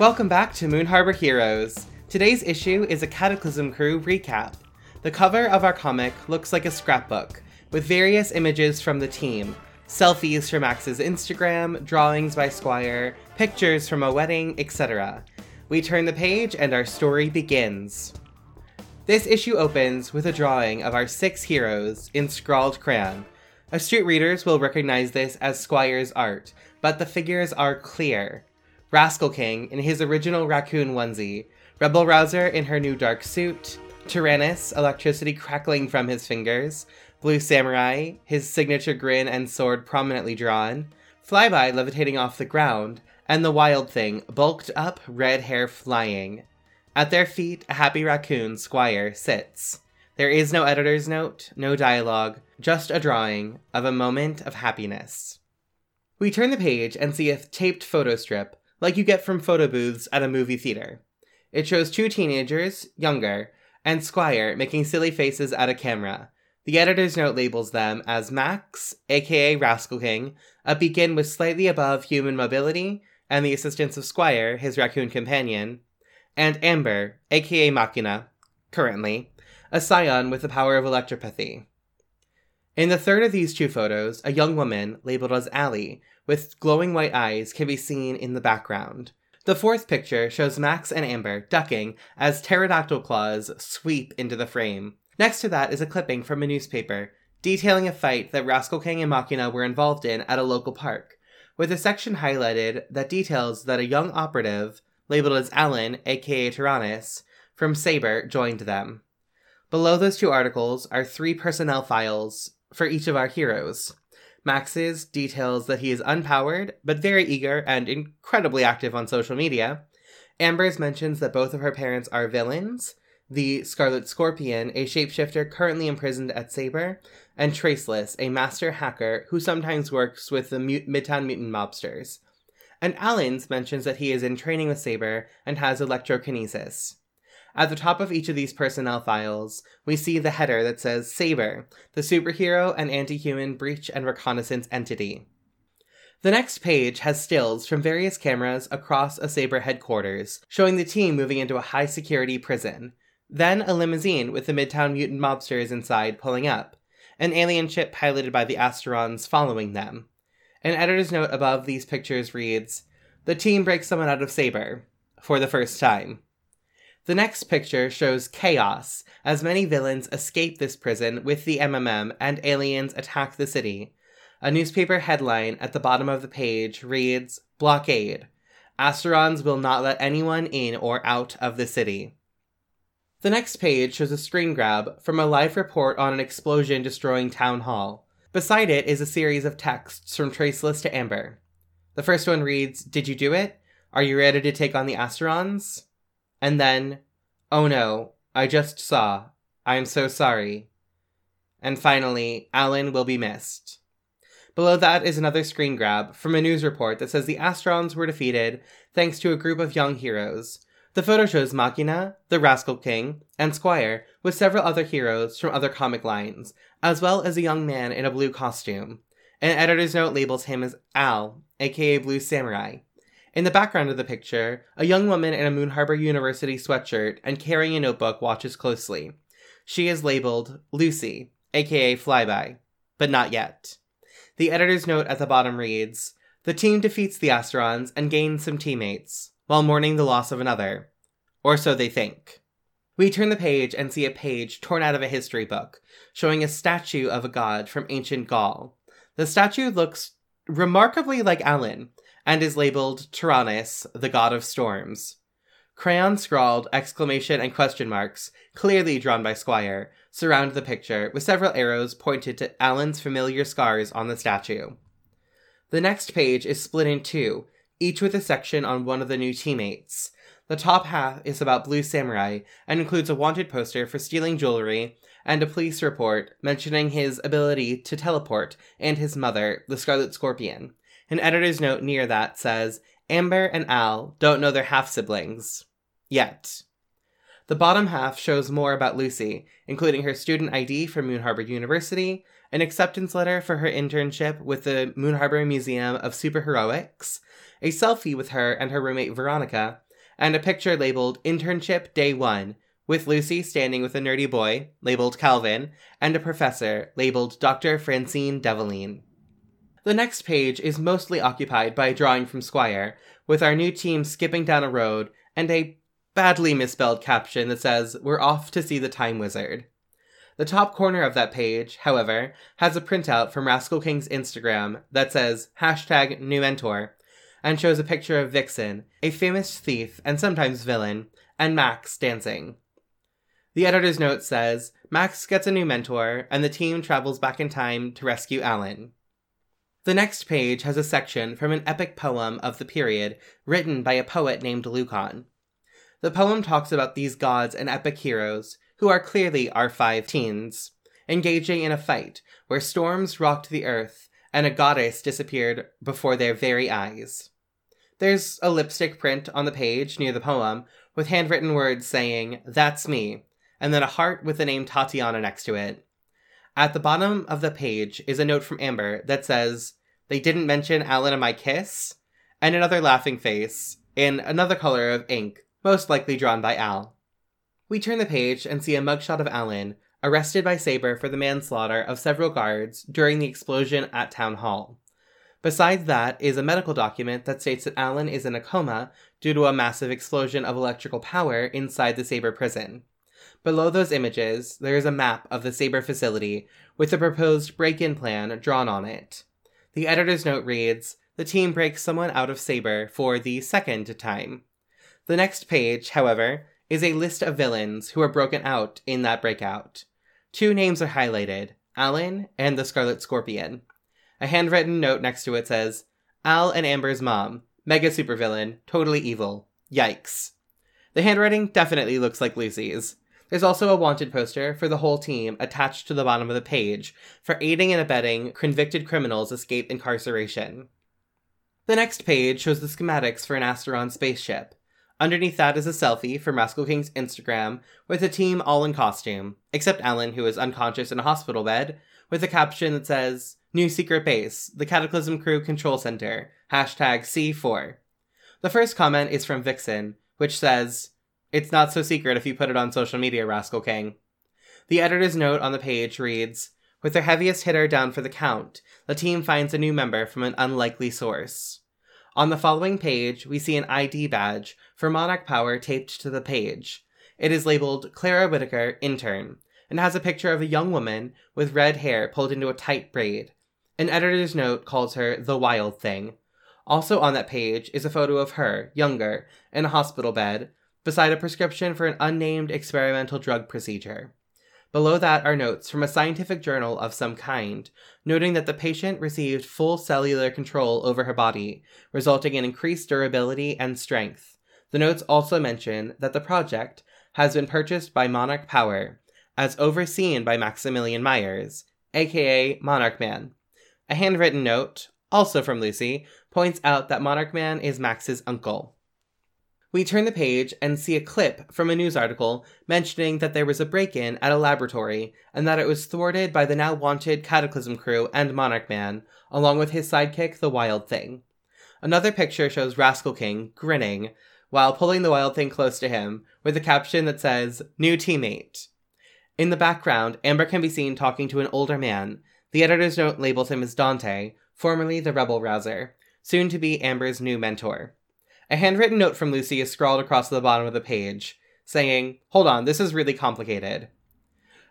Welcome back to Moon Harbor Heroes. Today's issue is a Cataclysm Crew recap. The cover of our comic looks like a scrapbook, with various images from the team selfies from Max's Instagram, drawings by Squire, pictures from a wedding, etc. We turn the page and our story begins. This issue opens with a drawing of our six heroes in scrawled crayon. Astute readers will recognize this as Squire's art, but the figures are clear. Rascal King in his original raccoon onesie, Rebel Rouser in her new dark suit, Tyrannus, electricity crackling from his fingers, Blue Samurai, his signature grin and sword prominently drawn, Flyby levitating off the ground, and the Wild Thing, bulked up, red hair flying. At their feet, a happy raccoon, Squire, sits. There is no editor's note, no dialogue, just a drawing of a moment of happiness. We turn the page and see a taped photo strip, like you get from photo booths at a movie theater. It shows two teenagers, younger, and Squire making silly faces at a camera, the editor's note labels them as Max, aka Rascal King, a beacon with slightly above human mobility, and the assistance of Squire, his raccoon companion, and Amber, aka Machina, currently, a scion with the power of electropathy. In the third of these two photos, a young woman, labeled as Allie, with glowing white eyes, can be seen in the background. The fourth picture shows Max and Amber ducking as pterodactyl claws sweep into the frame. Next to that is a clipping from a newspaper detailing a fight that Rascal King and Machina were involved in at a local park, with a section highlighted that details that a young operative, labeled as Alan, aka Tyrannus, from Saber joined them. Below those two articles are three personnel files for each of our heroes. Max's details that he is unpowered, but very eager and incredibly active on social media. Amber's mentions that both of her parents are villains, the Scarlet Scorpion, a shapeshifter currently imprisoned at Saber, and Traceless, a master hacker who sometimes works with the Mut- Midtown Mutant mobsters. And Alan's mentions that he is in training with Saber and has electrokinesis. At the top of each of these personnel files, we see the header that says Saber, the superhero and anti human breach and reconnaissance entity. The next page has stills from various cameras across a Saber headquarters, showing the team moving into a high security prison, then a limousine with the Midtown mutant mobsters inside pulling up, an alien ship piloted by the Asterons following them. An editor's note above these pictures reads The team breaks someone out of Saber, for the first time. The next picture shows chaos as many villains escape this prison with the MMM and aliens attack the city. A newspaper headline at the bottom of the page reads Blockade. Asterons will not let anyone in or out of the city. The next page shows a screen grab from a live report on an explosion destroying Town Hall. Beside it is a series of texts from Traceless to Amber. The first one reads, Did you do it? Are you ready to take on the Asterons? And then, Oh no, I just saw. I'm so sorry. And finally, Alan will be missed. Below that is another screen grab from a news report that says the Asterons were defeated thanks to a group of young heroes the photo shows Machina, the Rascal King, and Squire, with several other heroes from other comic lines, as well as a young man in a blue costume. An editor's note labels him as Al, aka Blue Samurai. In the background of the picture, a young woman in a Moon Harbor University sweatshirt and carrying a notebook watches closely. She is labeled Lucy, aka Flyby, but not yet. The editor's note at the bottom reads The team defeats the Asterons and gains some teammates while mourning the loss of another. Or so they think. We turn the page and see a page torn out of a history book, showing a statue of a god from ancient Gaul. The statue looks remarkably like Alan and is labeled Tyrannus, the god of storms. Crayon scrawled exclamation and question marks, clearly drawn by Squire, surround the picture, with several arrows pointed to Alan's familiar scars on the statue. The next page is split in two, each with a section on one of the new teammates. The top half is about Blue Samurai and includes a wanted poster for stealing jewelry and a police report mentioning his ability to teleport and his mother, the Scarlet Scorpion. An editor's note near that says Amber and Al don't know their half siblings. Yet. The bottom half shows more about Lucy, including her student ID from Moon Harbor University, an acceptance letter for her internship with the Moon Harbor Museum of Superheroics, a selfie with her and her roommate Veronica, and a picture labeled Internship Day 1, with Lucy standing with a nerdy boy, labeled Calvin, and a professor, labeled Dr. Francine Develine. The next page is mostly occupied by a drawing from Squire, with our new team skipping down a road and a badly misspelled caption that says, We're off to see the Time Wizard. The top corner of that page, however, has a printout from Rascal King's Instagram that says hashtag new mentor and shows a picture of Vixen, a famous thief and sometimes villain, and Max dancing. The editor's note says Max gets a new mentor, and the team travels back in time to rescue Alan. The next page has a section from an epic poem of the period written by a poet named Lucan. The poem talks about these gods and epic heroes, who are clearly our five teens, engaging in a fight where storms rocked the earth and a goddess disappeared before their very eyes. There's a lipstick print on the page near the poem with handwritten words saying, That's me, and then a heart with the name Tatiana next to it. At the bottom of the page is a note from Amber that says, They didn't mention Alan and my kiss? And another laughing face, in another color of ink, most likely drawn by Al. We turn the page and see a mugshot of Alan, arrested by Saber for the manslaughter of several guards during the explosion at Town Hall. Besides that is a medical document that states that Alan is in a coma due to a massive explosion of electrical power inside the Saber prison. Below those images, there is a map of the Saber facility with the proposed break in plan drawn on it. The editor's note reads The team breaks someone out of Saber for the second time. The next page, however, is a list of villains who are broken out in that breakout. Two names are highlighted Alan and the Scarlet Scorpion. A handwritten note next to it says Al and Amber's mom, mega supervillain, totally evil. Yikes. The handwriting definitely looks like Lucy's. There's also a wanted poster for the whole team attached to the bottom of the page for aiding and abetting convicted criminals escape incarceration. The next page shows the schematics for an Asteron spaceship. Underneath that is a selfie from Rascal King's Instagram with the team all in costume, except Alan, who is unconscious in a hospital bed, with a caption that says, New secret base, the Cataclysm Crew Control Center, hashtag C4. The first comment is from Vixen, which says, it's not so secret if you put it on social media, Rascal King. The editor's note on the page reads With their heaviest hitter down for the count, the team finds a new member from an unlikely source. On the following page, we see an ID badge for Monarch Power taped to the page. It is labeled Clara Whitaker, intern, and has a picture of a young woman with red hair pulled into a tight braid. An editor's note calls her the Wild Thing. Also on that page is a photo of her, younger, in a hospital bed, beside a prescription for an unnamed experimental drug procedure. Below that are notes from a scientific journal of some kind, noting that the patient received full cellular control over her body, resulting in increased durability and strength. The notes also mention that the project has been purchased by Monarch Power, as overseen by Maximilian Myers, aka Monarch Man. A handwritten note, also from Lucy, points out that Monarch Man is Max's uncle. We turn the page and see a clip from a news article mentioning that there was a break in at a laboratory and that it was thwarted by the now wanted Cataclysm crew and Monarch Man, along with his sidekick, the Wild Thing. Another picture shows Rascal King grinning while pulling the Wild Thing close to him with a caption that says, New teammate. In the background, Amber can be seen talking to an older man. The editor's note labels him as Dante, formerly the Rebel Rouser, soon to be Amber's new mentor. A handwritten note from Lucy is scrawled across the bottom of the page, saying, Hold on, this is really complicated.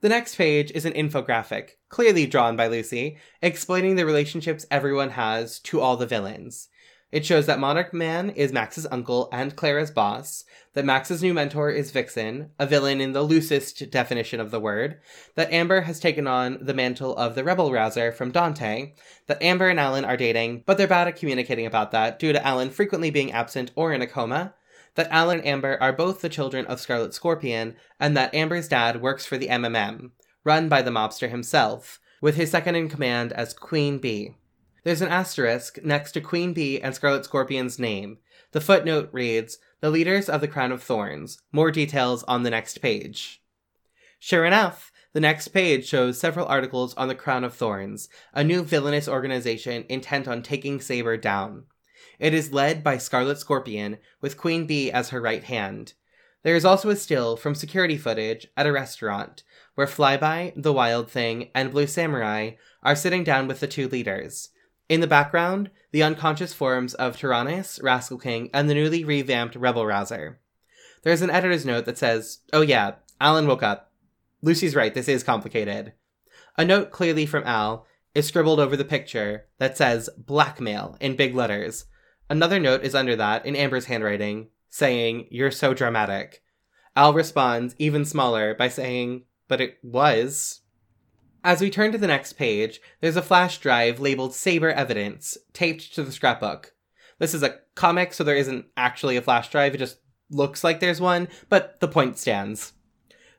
The next page is an infographic, clearly drawn by Lucy, explaining the relationships everyone has to all the villains. It shows that Monarch Man is Max's uncle and Clara's boss, that Max's new mentor is Vixen, a villain in the loosest definition of the word, that Amber has taken on the mantle of the rebel rouser from Dante, that Amber and Alan are dating, but they're bad at communicating about that due to Alan frequently being absent or in a coma, that Alan and Amber are both the children of Scarlet Scorpion, and that Amber's dad works for the MMM, run by the mobster himself, with his second in command as Queen Bee. There's an asterisk next to Queen Bee and Scarlet Scorpion's name. The footnote reads, The leaders of the Crown of Thorns. More details on the next page. Sure enough, the next page shows several articles on the Crown of Thorns, a new villainous organization intent on taking Saber down. It is led by Scarlet Scorpion, with Queen Bee as her right hand. There is also a still from security footage at a restaurant, where Flyby, the Wild Thing, and Blue Samurai are sitting down with the two leaders. In the background, the unconscious forms of Tyrannus, Rascal King, and the newly revamped Rebel Rouser. There's an editor's note that says, Oh yeah, Alan woke up. Lucy's right, this is complicated. A note clearly from Al is scribbled over the picture that says blackmail in big letters. Another note is under that in Amber's handwriting, saying, You're so dramatic. Al responds, even smaller, by saying, But it was. As we turn to the next page, there's a flash drive labeled Saber Evidence, taped to the scrapbook. This is a comic, so there isn't actually a flash drive, it just looks like there's one, but the point stands.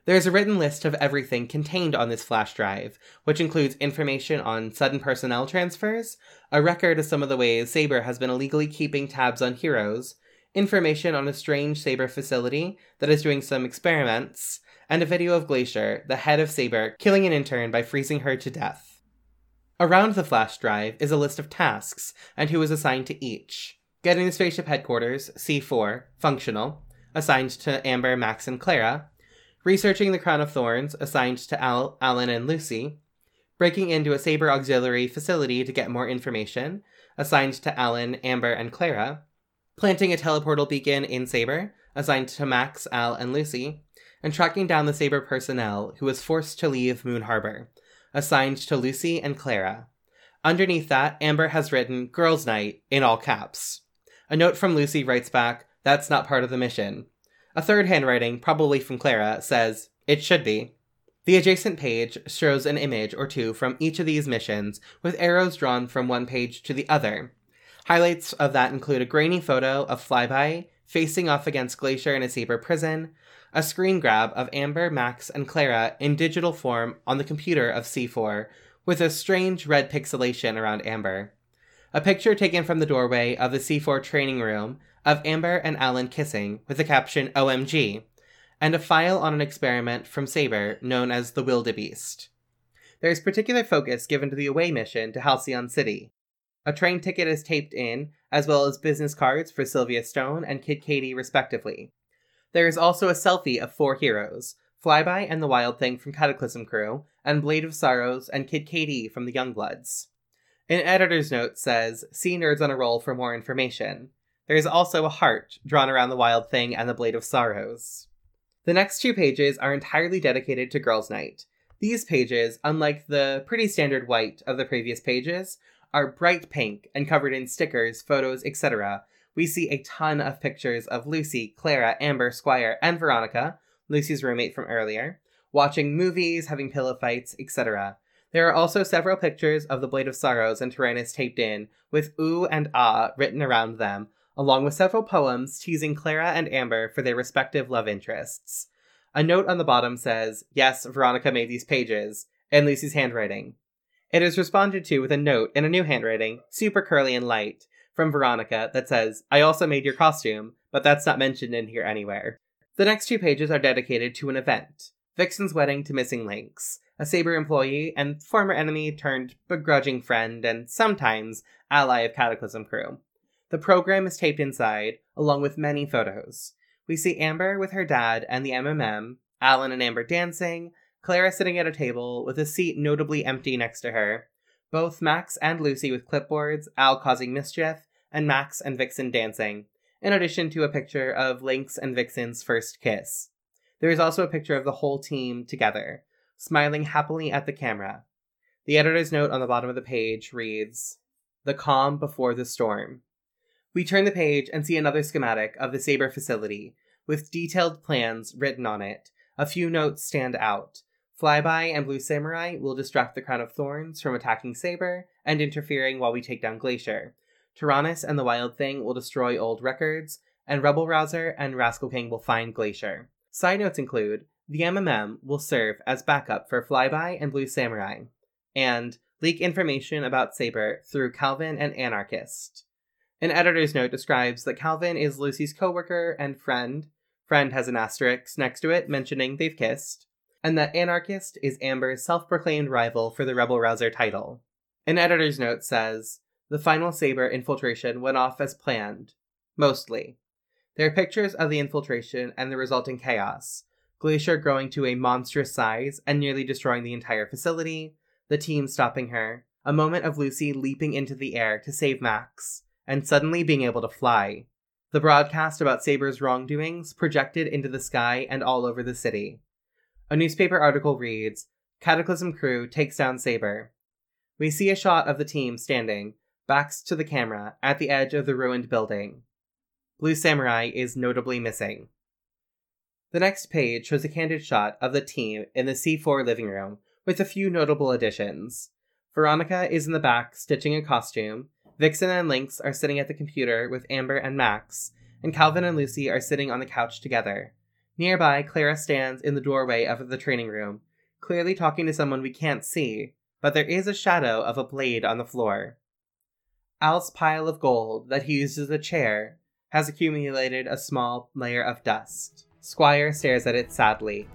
There is a written list of everything contained on this flash drive, which includes information on sudden personnel transfers, a record of some of the ways Saber has been illegally keeping tabs on heroes, information on a strange Saber facility that is doing some experiments, and a video of Glacier, the head of Saber, killing an intern by freezing her to death. Around the flash drive is a list of tasks and who is assigned to each. Getting the spaceship headquarters, C4, functional, assigned to Amber, Max, and Clara. Researching the Crown of Thorns, assigned to Al, Alan, and Lucy. Breaking into a Saber auxiliary facility to get more information, assigned to Alan, Amber, and Clara. Planting a teleportal beacon in Saber, assigned to Max, Al, and Lucy. And tracking down the Saber personnel who was forced to leave Moon Harbor, assigned to Lucy and Clara. Underneath that, Amber has written Girls' Night in all caps. A note from Lucy writes back, That's not part of the mission. A third handwriting, probably from Clara, says, It should be. The adjacent page shows an image or two from each of these missions, with arrows drawn from one page to the other. Highlights of that include a grainy photo of Flyby facing off against Glacier in a Saber prison, a screen grab of Amber, Max, and Clara in digital form on the computer of C4, with a strange red pixelation around Amber, a picture taken from the doorway of the C4 training room of Amber and Alan kissing with the caption OMG, and a file on an experiment from Saber known as the Wildebeest. There is particular focus given to the away mission to Halcyon City. A train ticket is taped in, as well as business cards for Sylvia Stone and Kid Katie, respectively. There is also a selfie of four heroes Flyby and the Wild Thing from Cataclysm Crew, and Blade of Sorrows and Kid Katie from the Youngbloods. An editor's note says, see nerds on a roll for more information. There is also a heart drawn around the wild thing and the blade of sorrows. The next two pages are entirely dedicated to Girls' Night. These pages, unlike the pretty standard white of the previous pages, are bright pink and covered in stickers, photos, etc. We see a ton of pictures of Lucy, Clara, Amber, Squire, and Veronica, Lucy's roommate from earlier, watching movies, having pillow fights, etc. There are also several pictures of the Blade of Sorrows and Tyrannus taped in, with ooh and ah written around them, along with several poems teasing Clara and Amber for their respective love interests. A note on the bottom says, Yes, Veronica made these pages, in Lucy's handwriting. It is responded to with a note in a new handwriting, super curly and light, from Veronica that says, I also made your costume, but that's not mentioned in here anywhere. The next two pages are dedicated to an event Vixen's wedding to Missing Lynx, a Saber employee and former enemy turned begrudging friend and sometimes ally of Cataclysm crew. The program is taped inside, along with many photos. We see Amber with her dad and the MMM, Alan and Amber dancing, Clara sitting at a table with a seat notably empty next to her, both Max and Lucy with clipboards, Al causing mischief, and Max and Vixen dancing, in addition to a picture of Lynx and Vixen's first kiss. There is also a picture of the whole team together, smiling happily at the camera. The editor's note on the bottom of the page reads The calm before the storm. We turn the page and see another schematic of the Saber facility, with detailed plans written on it. A few notes stand out. Flyby and Blue Samurai will distract the Crown of Thorns from attacking Saber and interfering while we take down Glacier. Tyrannus and the Wild Thing will destroy old records, and Rebel Rouser and Rascal King will find Glacier. Side notes include the MMM will serve as backup for Flyby and Blue Samurai, and leak information about Saber through Calvin and Anarchist. An editor's note describes that Calvin is Lucy's coworker and friend. Friend has an asterisk next to it mentioning they've kissed, and that Anarchist is Amber's self proclaimed rival for the Rebel Rouser title. An editor's note says The final Saber infiltration went off as planned. Mostly. There are pictures of the infiltration and the resulting chaos. Glacier growing to a monstrous size and nearly destroying the entire facility, the team stopping her, a moment of Lucy leaping into the air to save Max, and suddenly being able to fly. The broadcast about Saber's wrongdoings projected into the sky and all over the city. A newspaper article reads Cataclysm crew takes down Saber. We see a shot of the team standing, backs to the camera, at the edge of the ruined building. Blue Samurai is notably missing. The next page shows a candid shot of the team in the C4 living room with a few notable additions. Veronica is in the back stitching a costume, Vixen and Lynx are sitting at the computer with Amber and Max, and Calvin and Lucy are sitting on the couch together. Nearby, Clara stands in the doorway of the training room, clearly talking to someone we can't see, but there is a shadow of a blade on the floor. Al's pile of gold that he uses as a chair has accumulated a small layer of dust. Squire stares at it sadly.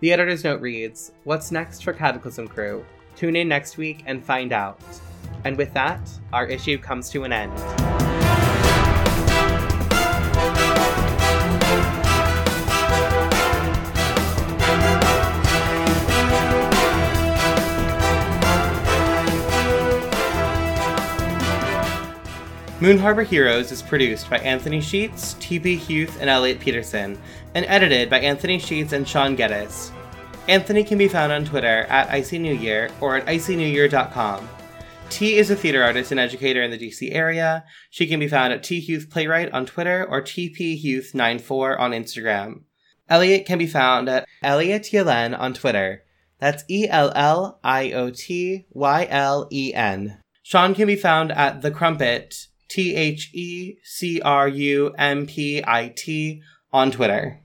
The editor's note reads What's next for Cataclysm Crew? Tune in next week and find out. And with that, our issue comes to an end. Moon Harbor Heroes is produced by Anthony Sheets, TP Huth, and Elliot Peterson, and edited by Anthony Sheets and Sean Geddes. Anthony can be found on Twitter at Icy New Year or at icynewyear.com. T is a theater artist and educator in the DC area. She can be found at T Huth Playwright on Twitter or TPHuth94 on Instagram. Elliot can be found at Elliot Ylen on Twitter. That's E L L I O T Y L E N. Sean can be found at The Crumpit, T H E C R U M P I T, on Twitter.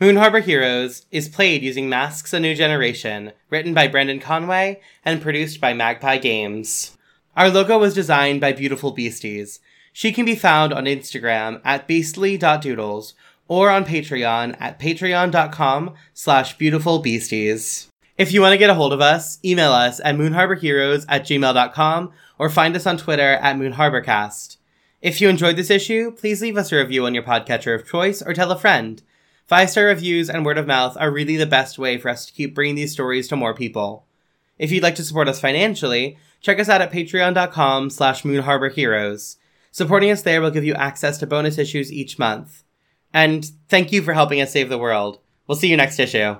Moon Harbor Heroes is played using Masks A New Generation, written by Brendan Conway and produced by Magpie Games. Our logo was designed by Beautiful Beasties. She can be found on Instagram at beastly.doodles or on Patreon at patreon.com slash beautifulbeasties. If you want to get a hold of us, email us at moonharborheroes at gmail.com or find us on Twitter at moonharborcast. If you enjoyed this issue, please leave us a review on your podcatcher of choice or tell a friend. Five star reviews and word of mouth are really the best way for us to keep bringing these stories to more people. If you'd like to support us financially, check us out at patreon.com slash moonharborheroes. Supporting us there will give you access to bonus issues each month. And thank you for helping us save the world. We'll see you next issue.